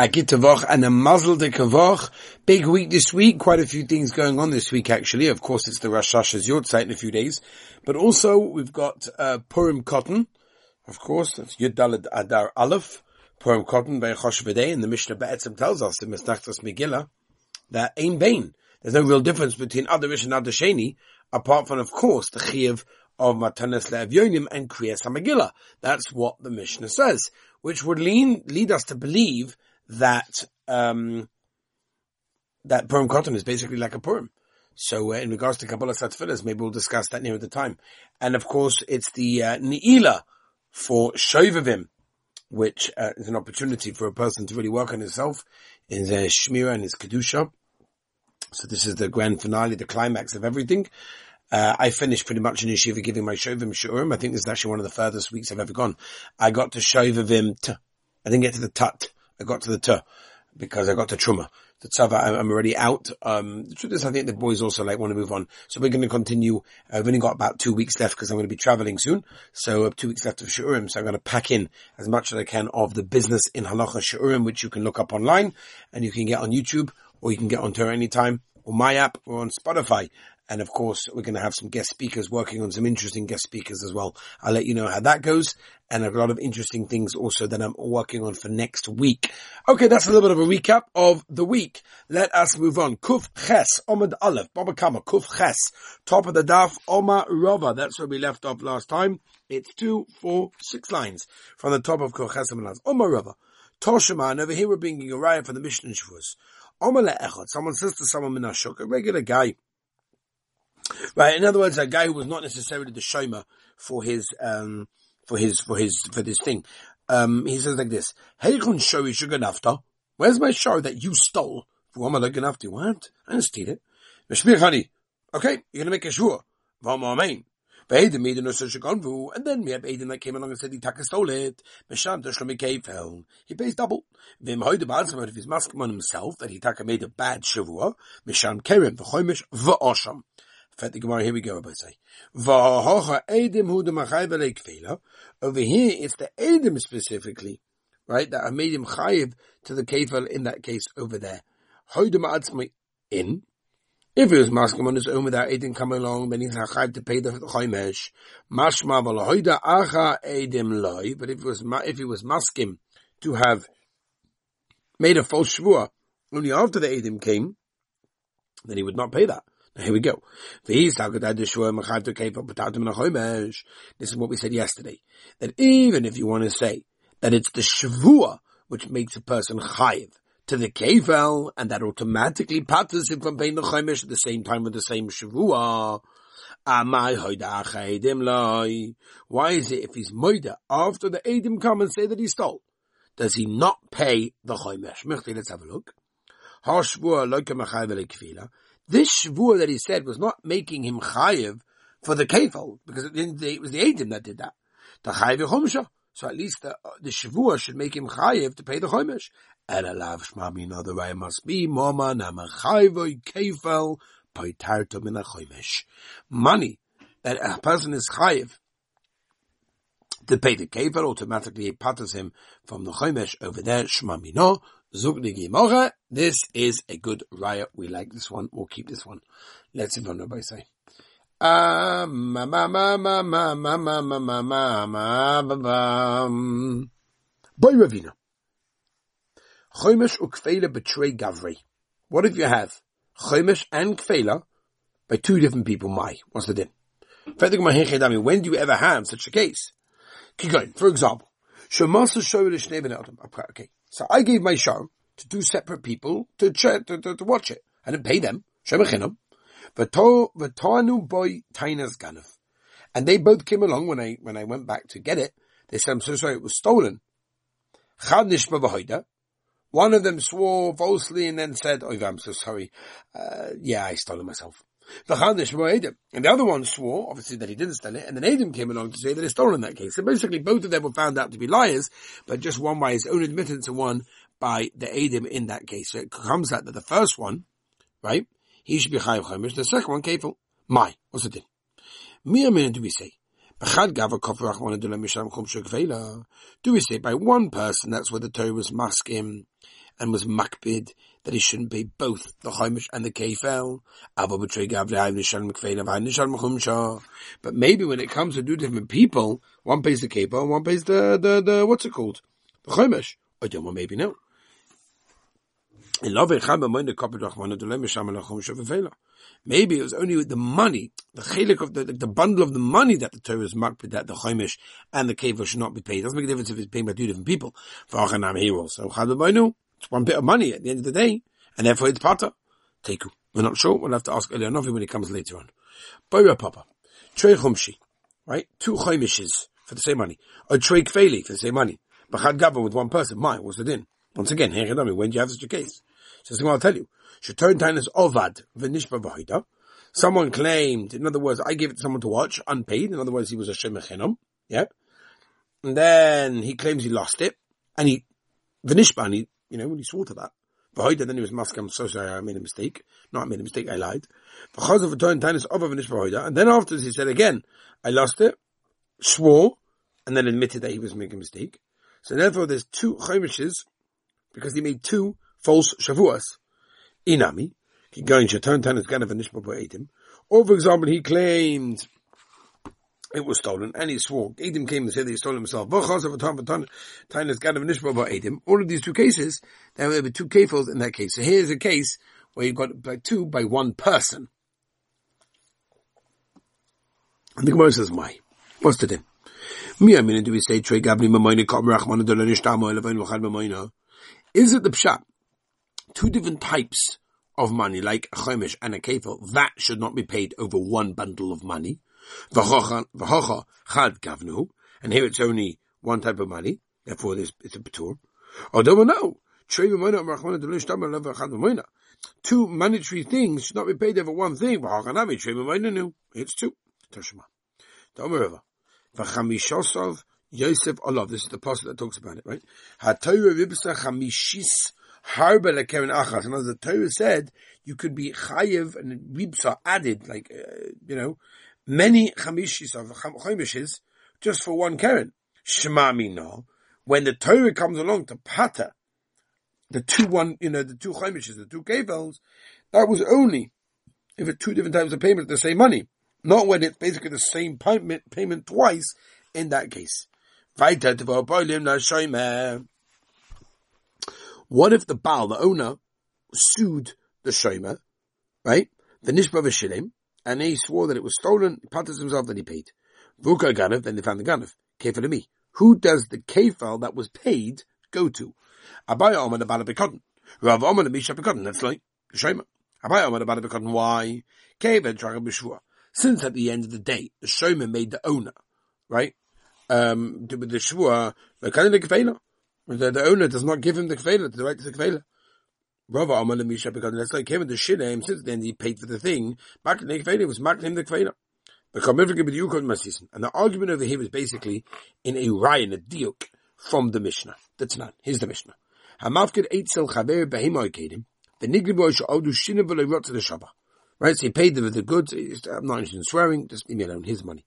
A Gittavoch and a Mazel de Kavoch. Big week this week. Quite a few things going on this week actually. Of course it's the Rosh Hashanah's Yortzeit in a few days. But also we've got uh, Purim Katan. Of course, that's Yud Dalad Adar Aleph. Purim Katan by Chosh V'dei. And the Mishnah Be'etzim tells us in Mesnachtas Megillah that Ein Bain. There's no real difference between Adarish and Adasheni apart from of course the Chiyav of Matanis Le'avyonim and Kriyas HaMegillah. That's what the Mishnah says, which would lean, lead us to believe that, um, that Purim Katan is basically like a Purim. So uh, in regards to Kabbalah Satfilas, maybe we'll discuss that near the time. And of course, it's the uh, Ne'ilah for Shovavim, which uh, is an opportunity for a person to really work on himself, in his uh, Shmira and his Kedusha. So this is the grand finale, the climax of everything. Uh, I finished pretty much in yeshiva giving my Shovim Shurim. I think this is actually one of the furthest weeks I've ever gone. I got to Shovavim T. I didn't get to the Tut. I got to the T because I got to Truma. The Tzava, I'm already out. Um, the truth is, I think the boys also like want to move on. So we're going to continue. I've only got about two weeks left because I'm going to be traveling soon. So uh, two weeks left of Shurim. So I'm going to pack in as much as I can of the business in Halacha Shurim, which you can look up online and you can get on YouTube or you can get on Torah anytime or my app or on Spotify. And of course, we're going to have some guest speakers working on some interesting guest speakers as well. I'll let you know how that goes. And a lot of interesting things also that I'm working on for next week. Okay, that's a little bit of a recap of the week. Let us move on. Kuf Ches, Omad Aleph, Baba Kama, Kuf Ches, top of the daf, Oma Rova. That's where we left off last time. It's two, four, six lines from the top of Kuf Ches Oma Rova. Toshaman, over here we're bringing a riot for the Mishnah Shavuos. Oma Le'echot, someone says to someone Minashuk, a regular guy, Right. In other words, a guy who was not necessarily the shomer for his, um, for his, for his, for this thing. Um, he says like this, Heichun shori shuganafta. Where's my show that you stole? What? I didn't steal it. Okay, you're gonna make a shur. Amen. Beiden made no such a convu, and then we have Aiden that came along and said he took taka stole it. Mesham Tashlomi fell. He pays double. Vim hoide balsam if he's masking on himself that he taka made a bad shavua. Mesham Kerem v'choimish v'osham. Fet the Gemara, here we go, Rabbi say. Over here, it's the Edim specifically, right, that I made him chayiv to the kefil in that case over there. In. If he was masking on his own without Edim coming along, then he's chayiv to pay the chaymesh. Mashma v'lahoida acha Edim loy. But if it was, if he was masking to have made a false shvua only after the Edim came, then he would not pay that. Here we go. This is what we said yesterday. That even if you want to say that it's the shavua which makes a person chayiv to the kevel, and that automatically patters him from paying the chaimish at the same time with the same shavua. Why is it if he's moida after the edim come and say that he stole, does he not pay the chaimish? Let's have a look. This shvur that he said was not making him chayiv for the kefal, because it was the Adim that did that. The chayiv chumsha. So at least the, uh, the shavua should make him chayiv to pay the chumash. And alav shmami, no, the way must be, moma namachayvoy kefal poitarto min chumash. Money that a person is chayiv to pay the kefal automatically patters him from the chumash over there, Zugnigi Mora. This is a good riot. We like this one. We'll keep this one. Let's see what nobody say. Boy Ravina. Chomish ukfela betray Gavri. What if you have Chomish and Kfela by two different people? My. What's the din? When do you ever have such a case? Keep going. For example, Okay. So I gave my show to two separate people to, to, to, to, watch it. I didn't pay them. And they both came along when I, when I went back to get it. They said, I'm so sorry, it was stolen. One of them swore falsely and then said, oh, I'm so sorry. Uh, yeah, I stole it myself. And the other one swore, obviously, that he didn't steal it, and then Adam came along to say that he stole in that case. So basically, both of them were found out to be liars, but just one by his own admittance and one by the Adam in that case. So it comes out that the first one, right, he should be Chayiv Chaimish, the second one, Kefil. My, what's it? Mere minute do we say? Do we say by one person, that's where the Torah was masking, and was makbid that he shouldn't pay both the Chaimish and the Kefel. But maybe when it comes to two different people, one pays the Kefel and one pays the, the, the, what's it called? The Chaimish. I don't know, maybe no. Maybe it was only with the money, the chelik of the, the bundle of the money that the Torah is marked that the chaimish and the keva should not be paid. It doesn't make a difference if it's paid by two different people. So it's one bit of money at the end of the day, and therefore it's pata. Teku. We're not sure. We'll have to ask Eliyahu HaNavi when he comes later on. Boira Papa. Trey Chumshi. Right? Two chaimishes for the same money. A Trey Kfeli for the same money. Bachad Gava with one person. My, what's the din? Once again, here when do you have such a case? So I'll tell you. Shaturn Tainus Ovad V'nishba V'hoida. Someone claimed, in other words, I gave it to someone to watch, unpaid. In other words, he was a Shemechinam. Yeah. And then he claims he lost it. And he, V'nishba, he, you know, when he swore to that. V'hoida, then he was mask, I'm so sorry, I made a mistake. Not I made a mistake, I lied. V'chaz of Shaturn Tainus Ovad V'nishba V'hoida. And then afterwards he said again, I lost it, swore, and then admitted that he was making a mistake. So therefore there's two chaimishes, because he made two false shavuas. Inami, he going to turn Tanis Ganav Edim. Or for example, he claimed it was stolen and he swore. Edim came and said he stole himself. All of these two cases, there were two kafels in that case. So here's a case where you've got by two by one person. And the Gemara says, why? What's the din? Me, I mean, do we say, Is it the Pshat? two different types of money, like a chomish and a kefil, that should not be paid over one bundle of money. V'hocha chad gavnu, and here it's only one type of money, therefore it's a patur. Although no, two monetary things should not be paid over one thing. It's two. Toshma. V'chamishosav Yosef Olav. This is the passage that talks about it, right? HaTorah vibsa chamishis Harba lekeren achas. And the Torah said, you could be chayiv and ribsa added, like, uh, you know, many chamishis of chamishes just for one keren. Shema no. When the Torah comes along to pata, the two one, you know, the two chamishes, the two kevels, that was only if it's two different times of payment, the same money. Not when it's basically the same payment, payment twice in that case. What if the Baal, the owner, sued the Shomer, right? The Nishba Vashilim, and he swore that it was stolen, he punted himself, then he paid. Vuka Ganav, then they found the Ganav. Kefir to me. Who does the kefal that was paid go to? Abaya Omer the Balabikotin. Rav Omer the Misha Bikotin. That's like Shomer. Abaya Omer the Balabikotin. Why? Kevin Dragon Bishua. Since at the end of the day, the Shomer made the owner, right? Um, the Shua, the of the the, the owner does not give him the kveila, the right to the kveila. Rava Amal Misha because let's like him the shilem since then he paid for the thing. Back in the kveila was back him the kveila. And the argument over here is basically in a ryan, a diuk from the Mishnah. That's not. Here's the Mishnah. Hamavkid eitzel chaver behimoy kedim. The nigriboy sha'odu shinav v'lo to the shabbat. Right? So he paid the, the goods. I'm not interested in swearing. Just leave me alone. His money.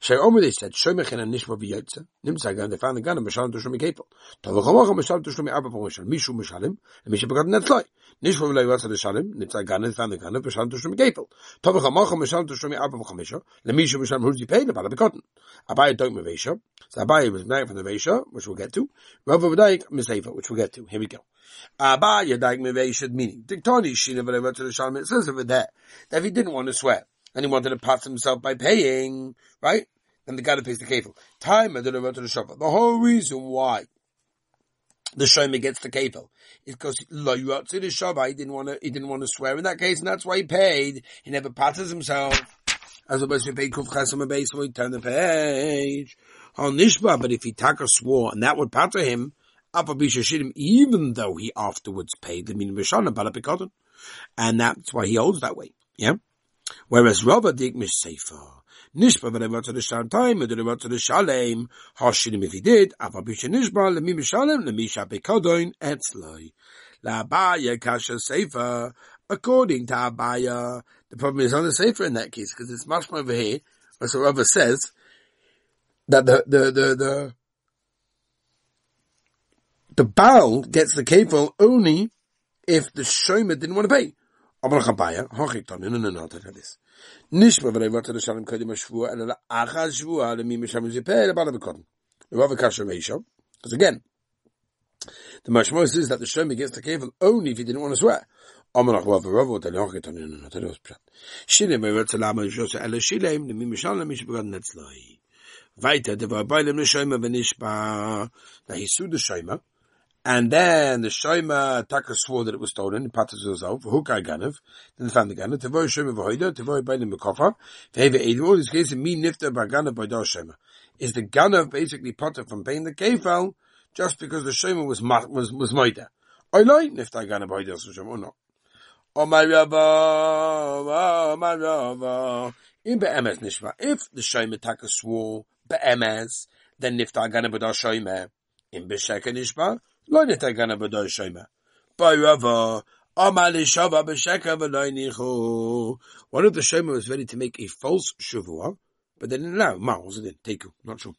She'omer they said, Shomechin and Nishma v'yotza, Nimtza gan, they found the gun, and Shlomi Kepel. Tavachamacha Meshalim to Shlomi Arba Mishu Meshalim, and Misha Begat Netzloi. Nishma v'lei Yotza to Shalim, Nimtza gan, they found the gun, and Shlomi Kepel. Tavachamacha Meshalim to Shlomi Arba Misha, and Mishu Meshalim who's he paid, about the cotton. Abai don't Mevesha. So Abai was married from the Vesha, which we'll get to. Rav Vadaik Misaifa, which we'll get to. Here we go. Abai Yadaik Mevesha, meaning, Diktoni Shina v'lei Yotza to Shalim, it says over there, that he didn't want to swear, and he wanted to pass himself by paying, right? then the guy that pays the kefil. Time I know to the shofar. The whole reason why the shomer gets the kefil is because lo to the shofar. He didn't want to. He didn't want to swear in that case, and that's why he paid. He never passes himself. As opposed to pay kuf chesam base, so he turn the page. On nishba, but if he taka swore and that would patter him, even though he afterwards paid the min mishana balapikoton, and that's why he holds that way. Yeah. Whereas Rava dig sefer. Nishba v'levar to the shtar time, and deliver to the shalem. Hashinim if he did, ava bisha nishba, lemi mishalem, lemi shabekodoin, etzloi. La abaya kasha sefer, according to abaya. The problem is on the sefer in that case, because it's much more over here, as the Rava says, that the, the, the, the, The Baal gets the kefil only if the shomer didn't want to pay aber noch ein hoch ich dann in einer das nicht mehr weil wollte das schwur acha schwur alle mir mich haben sie per aber bekommen wir schon again the mashmois is that the shem gets the cable only if he didn't want to swear. aber noch war noch in einer das mir wird alle mir schon mich begann netzlei weiter der war bei dem wenn ich da hisu and then the Shomer Taka swore that it was stolen, Patas Hukai then found the Ganav, Tavoy Shomer Vahoida, Tavoy Veheve all these cases, me nifta by Dar Shomer. Is the Ganav basically potter from paying the Kefal, just because the Shomer was, was, was Moida? I like nifta by Dar Shomer, or not? Oh my oh my. In Nishma, if the Shomer Taka swore then nifta by Dar Shomer. In Nishma, לא נתגנה בדוי שוימה. בואי רבו, Omar Lishava B'Sheka V'Loinichu. One of the Shema was ready to make a false Shavua, but they didn't allow. Ma, was it Teku? Not true.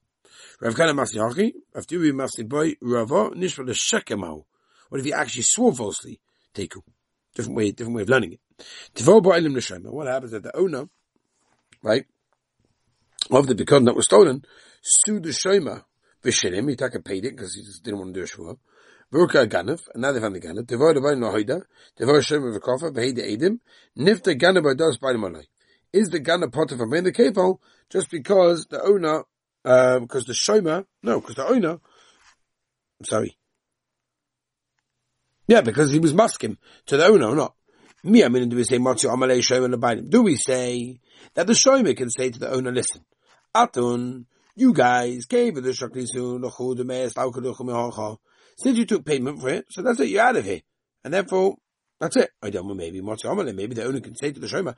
Rav Kana Masihachi, Rav Turi Masi Boy, Ravo, Nishva L'Shekemahu. What if he actually swore falsely? Teku. Different way, different way of learning it. Tivo Ba'ilim L'Shema. What happens that the owner, right, of the Bikon that was stolen, sued the Shema, V'Shirim, he took a paid it because he just didn't want to do a Shavua. Vurka Ganef, and now they found the Ganef, Devar Devar Nohoida, Devar Shem of Kofa, Vahida Edim, Nifta Ganef by by the Is the Ganef potter from the Kefal just because the owner, uh, because the Shoma, no, because the owner, I'm sorry. Yeah, because he was masking to the owner or not. Me, I mean, do we say Matsu Amalei Shoma Labainim? Do we say that the Shoma can say to the owner, listen, Atun, you guys gave the Shaklisu, Lochu, the Meis, Laukaduchu, since you took payment for it, so that's it, you're out of here. And therefore, that's it. I don't know, maybe maybe the owner can say to the Shoma,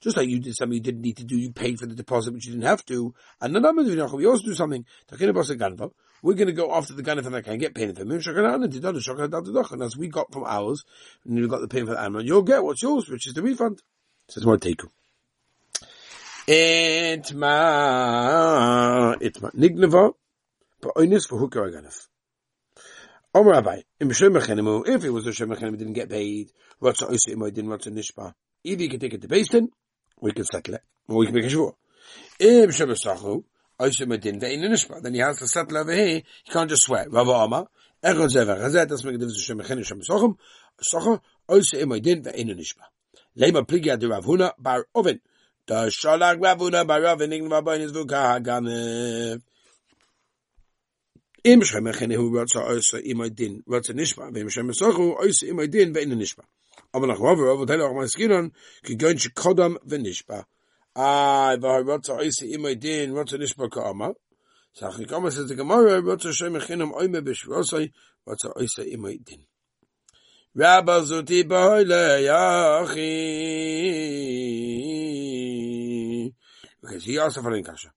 just like you did something you didn't need to do, you paid for the deposit which you didn't have to. And I'm going to we also do something, we're going to go after the Ganif and I can get payment for him. And as we got from ours, and you got the payment for the animal, you'll get what's yours, which is the refund. Says more take Itma, itma, nignava, Ba'onis for hooker aganif. Om Rabbi, im Shemachenimu, if it was a Shemachenimu didn't get paid, Ratza Osi Imo didn't Ratza Nishpa. Either you can take it to Basin, or you can settle it, or we can make a shvur. Im Shemasachu, Osi Imo didn't ve'in Nishpa, then he has to settle over here, he can't just swear. Rabbi Amma, Echon Zever Chazet, that's make a difference to Shemachenu Shemasachum, Sacha, Osi Imo didn't ve'in Nishpa. Pligi Adi Rav Huna, Bar Oven. Da Rav Huna, Bar Oven, Ign Vabonis Vukah Haganev. So he asked following kasha.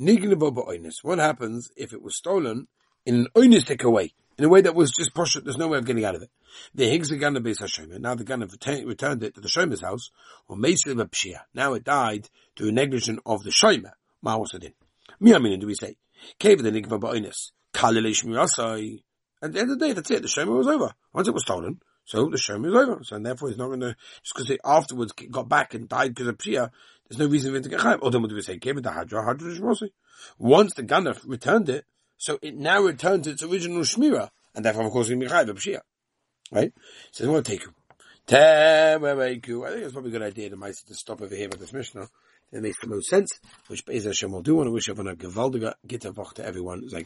Ba'oinis. What happens if it was stolen in an onistic way, in a way that was just push There's no way of getting out of it. The Higgs the base Hashem. Now the gun returned it to the Shomer's house, or of Pshia. Now it died to a negligence of the Shomer. Ma was it in? Miyamin, do we say? Cave the Nigma Ba'inis. Kalilish Mirasai. At the end of the day, that's it. The Shomer was over. Once it was stolen, so the Shomer is over. So therefore he's not going to, just because he afterwards got back and died because of Pshia, there's no reason for him to get chayv. Or then what do we say? Gave it to Hadra, Hadra Once the gunner returned it, so it now returns its original shmira, and therefore, of course, it's going to be b'shia. Right? So they want to take you. I think it's probably a good idea to, to stop over here with this Mishnah. It makes the most sense, which Be'ez Hashem will do. I want to wish everyone a gewaldige Gitterwoch to everyone. Sei.